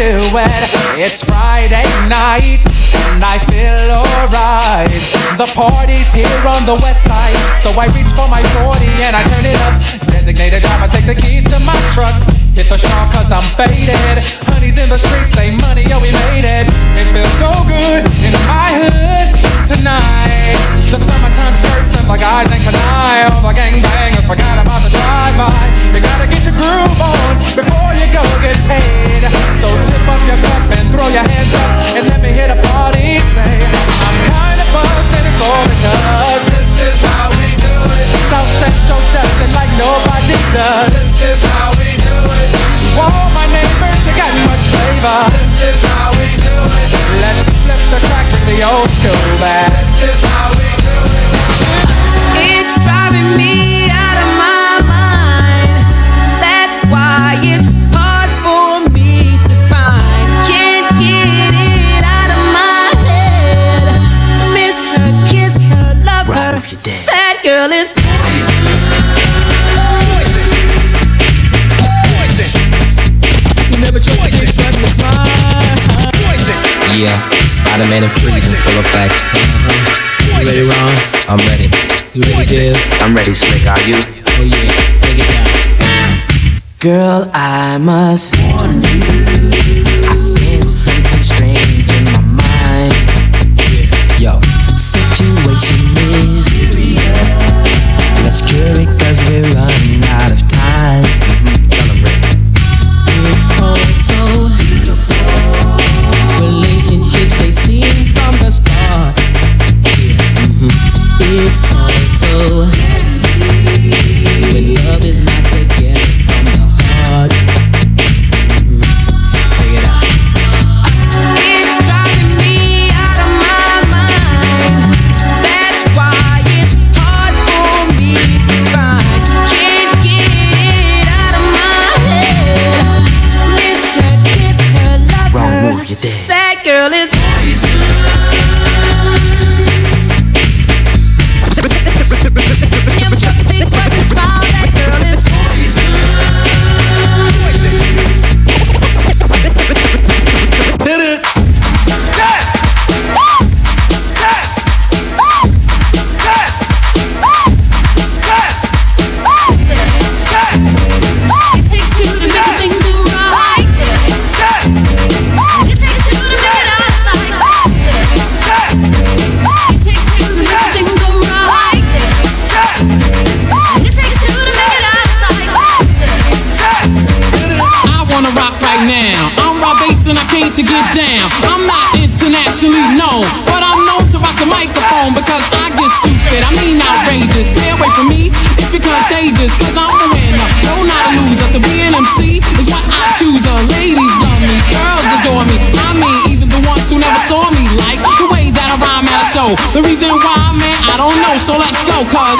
do it. It's Friday night, and I feel alright. The party's here on the west side, so I reach for my 40 and I turn it up. Designated driver, take the keys to my truck. Hit the shop cause I'm faded. Honey's in the streets, This is how we do it. To all my neighbors, you got much flavor. This is how we do it. Let's flip the crack to the old school back. This is how we do it. It's driving me out of my mind. That's why it's hard for me to find. Can't get it out of my head. Miss her, kiss her, love her. That girl is Spider-Man and Freeze in full effect. Uh-huh. You ready, Ron? I'm ready. You ready, Biv? I'm ready, Slick. Are you? Oh yeah, take it down. Girl, I must warn you. I sense something strange in my mind. Yo, situation is serious. Let's cure it cause we're running out of time. That girl is to get down. I'm not internationally known, but I'm known to rock the microphone because I get stupid. I mean outrageous. Stay away from me if you're contagious, cause I'm a winner. No, not a loser. To be an MC is what I choose. Uh, ladies love me, girls adore me. I mean, even the ones who never saw me like the way that I rhyme at a show. The reason why, man, I don't know. So let's go, cause